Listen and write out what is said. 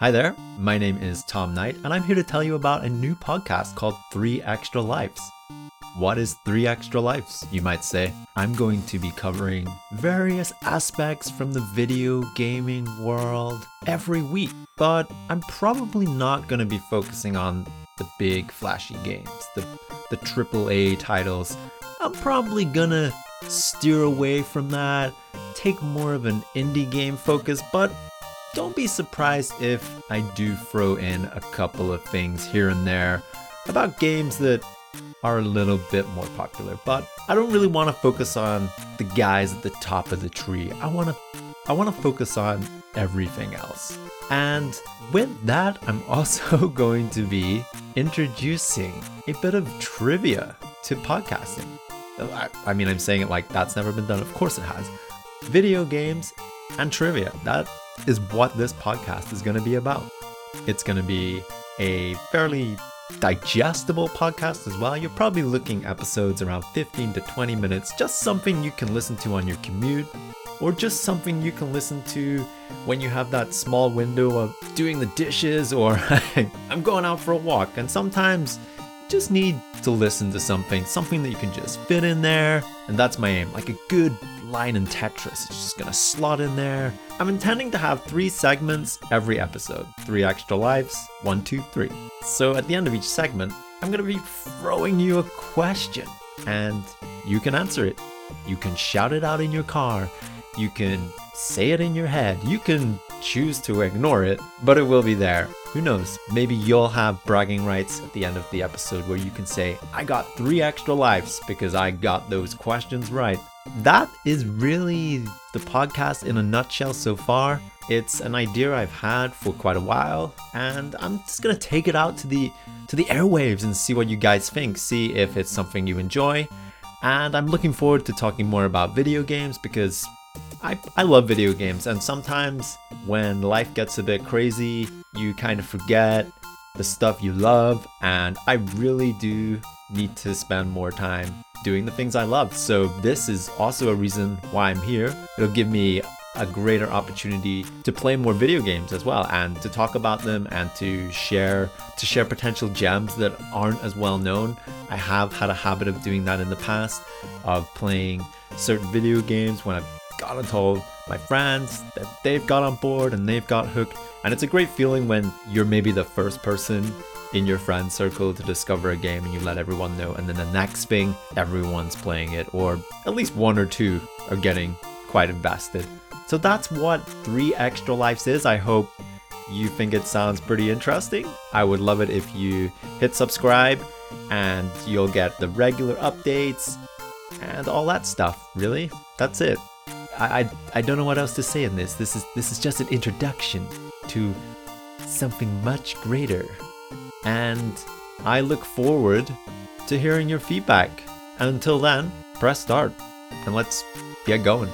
Hi there, my name is Tom Knight, and I'm here to tell you about a new podcast called Three Extra Lives. What is Three Extra Lives, you might say? I'm going to be covering various aspects from the video gaming world every week, but I'm probably not going to be focusing on the big flashy games, the, the AAA titles. I'm probably gonna steer away from that, take more of an indie game focus, but don't be surprised if I do throw in a couple of things here and there about games that are a little bit more popular. But I don't really want to focus on the guys at the top of the tree. I want to I want to focus on everything else. And with that, I'm also going to be introducing a bit of trivia to podcasting. I, I mean, I'm saying it like that's never been done. Of course it has. Video games and trivia. That is what this podcast is going to be about. It's going to be a fairly digestible podcast as well. You're probably looking episodes around 15 to 20 minutes, just something you can listen to on your commute, or just something you can listen to when you have that small window of doing the dishes or I'm going out for a walk. And sometimes just need to listen to something, something that you can just fit in there. And that's my aim, like a good line in Tetris. It's just gonna slot in there. I'm intending to have three segments every episode three extra lives, one, two, three. So at the end of each segment, I'm gonna be throwing you a question and you can answer it. You can shout it out in your car. You can say it in your head. You can choose to ignore it, but it will be there. Who knows? Maybe you'll have bragging rights at the end of the episode where you can say, I got three extra lives because I got those questions right. That is really the podcast in a nutshell so far. It's an idea I've had for quite a while, and I'm just gonna take it out to the to the airwaves and see what you guys think, see if it's something you enjoy. And I'm looking forward to talking more about video games because I, I love video games, and sometimes when life gets a bit crazy, you kind of forget the stuff you love, and I really do need to spend more time doing the things I love. So, this is also a reason why I'm here. It'll give me a greater opportunity to play more video games as well and to talk about them and to share to share potential gems that aren't as well known. I have had a habit of doing that in the past of playing certain video games when I've gotten told my friends that they've got on board and they've got hooked. And it's a great feeling when you're maybe the first person in your friend circle to discover a game and you let everyone know, and then the next thing, everyone's playing it, or at least one or two are getting quite invested. So that's what Three Extra Lives is. I hope you think it sounds pretty interesting. I would love it if you hit subscribe and you'll get the regular updates and all that stuff. Really, that's it. I, I, I don't know what else to say in this. This is this is just an introduction to something much greater. And I look forward to hearing your feedback. And until then, press start and let's get going.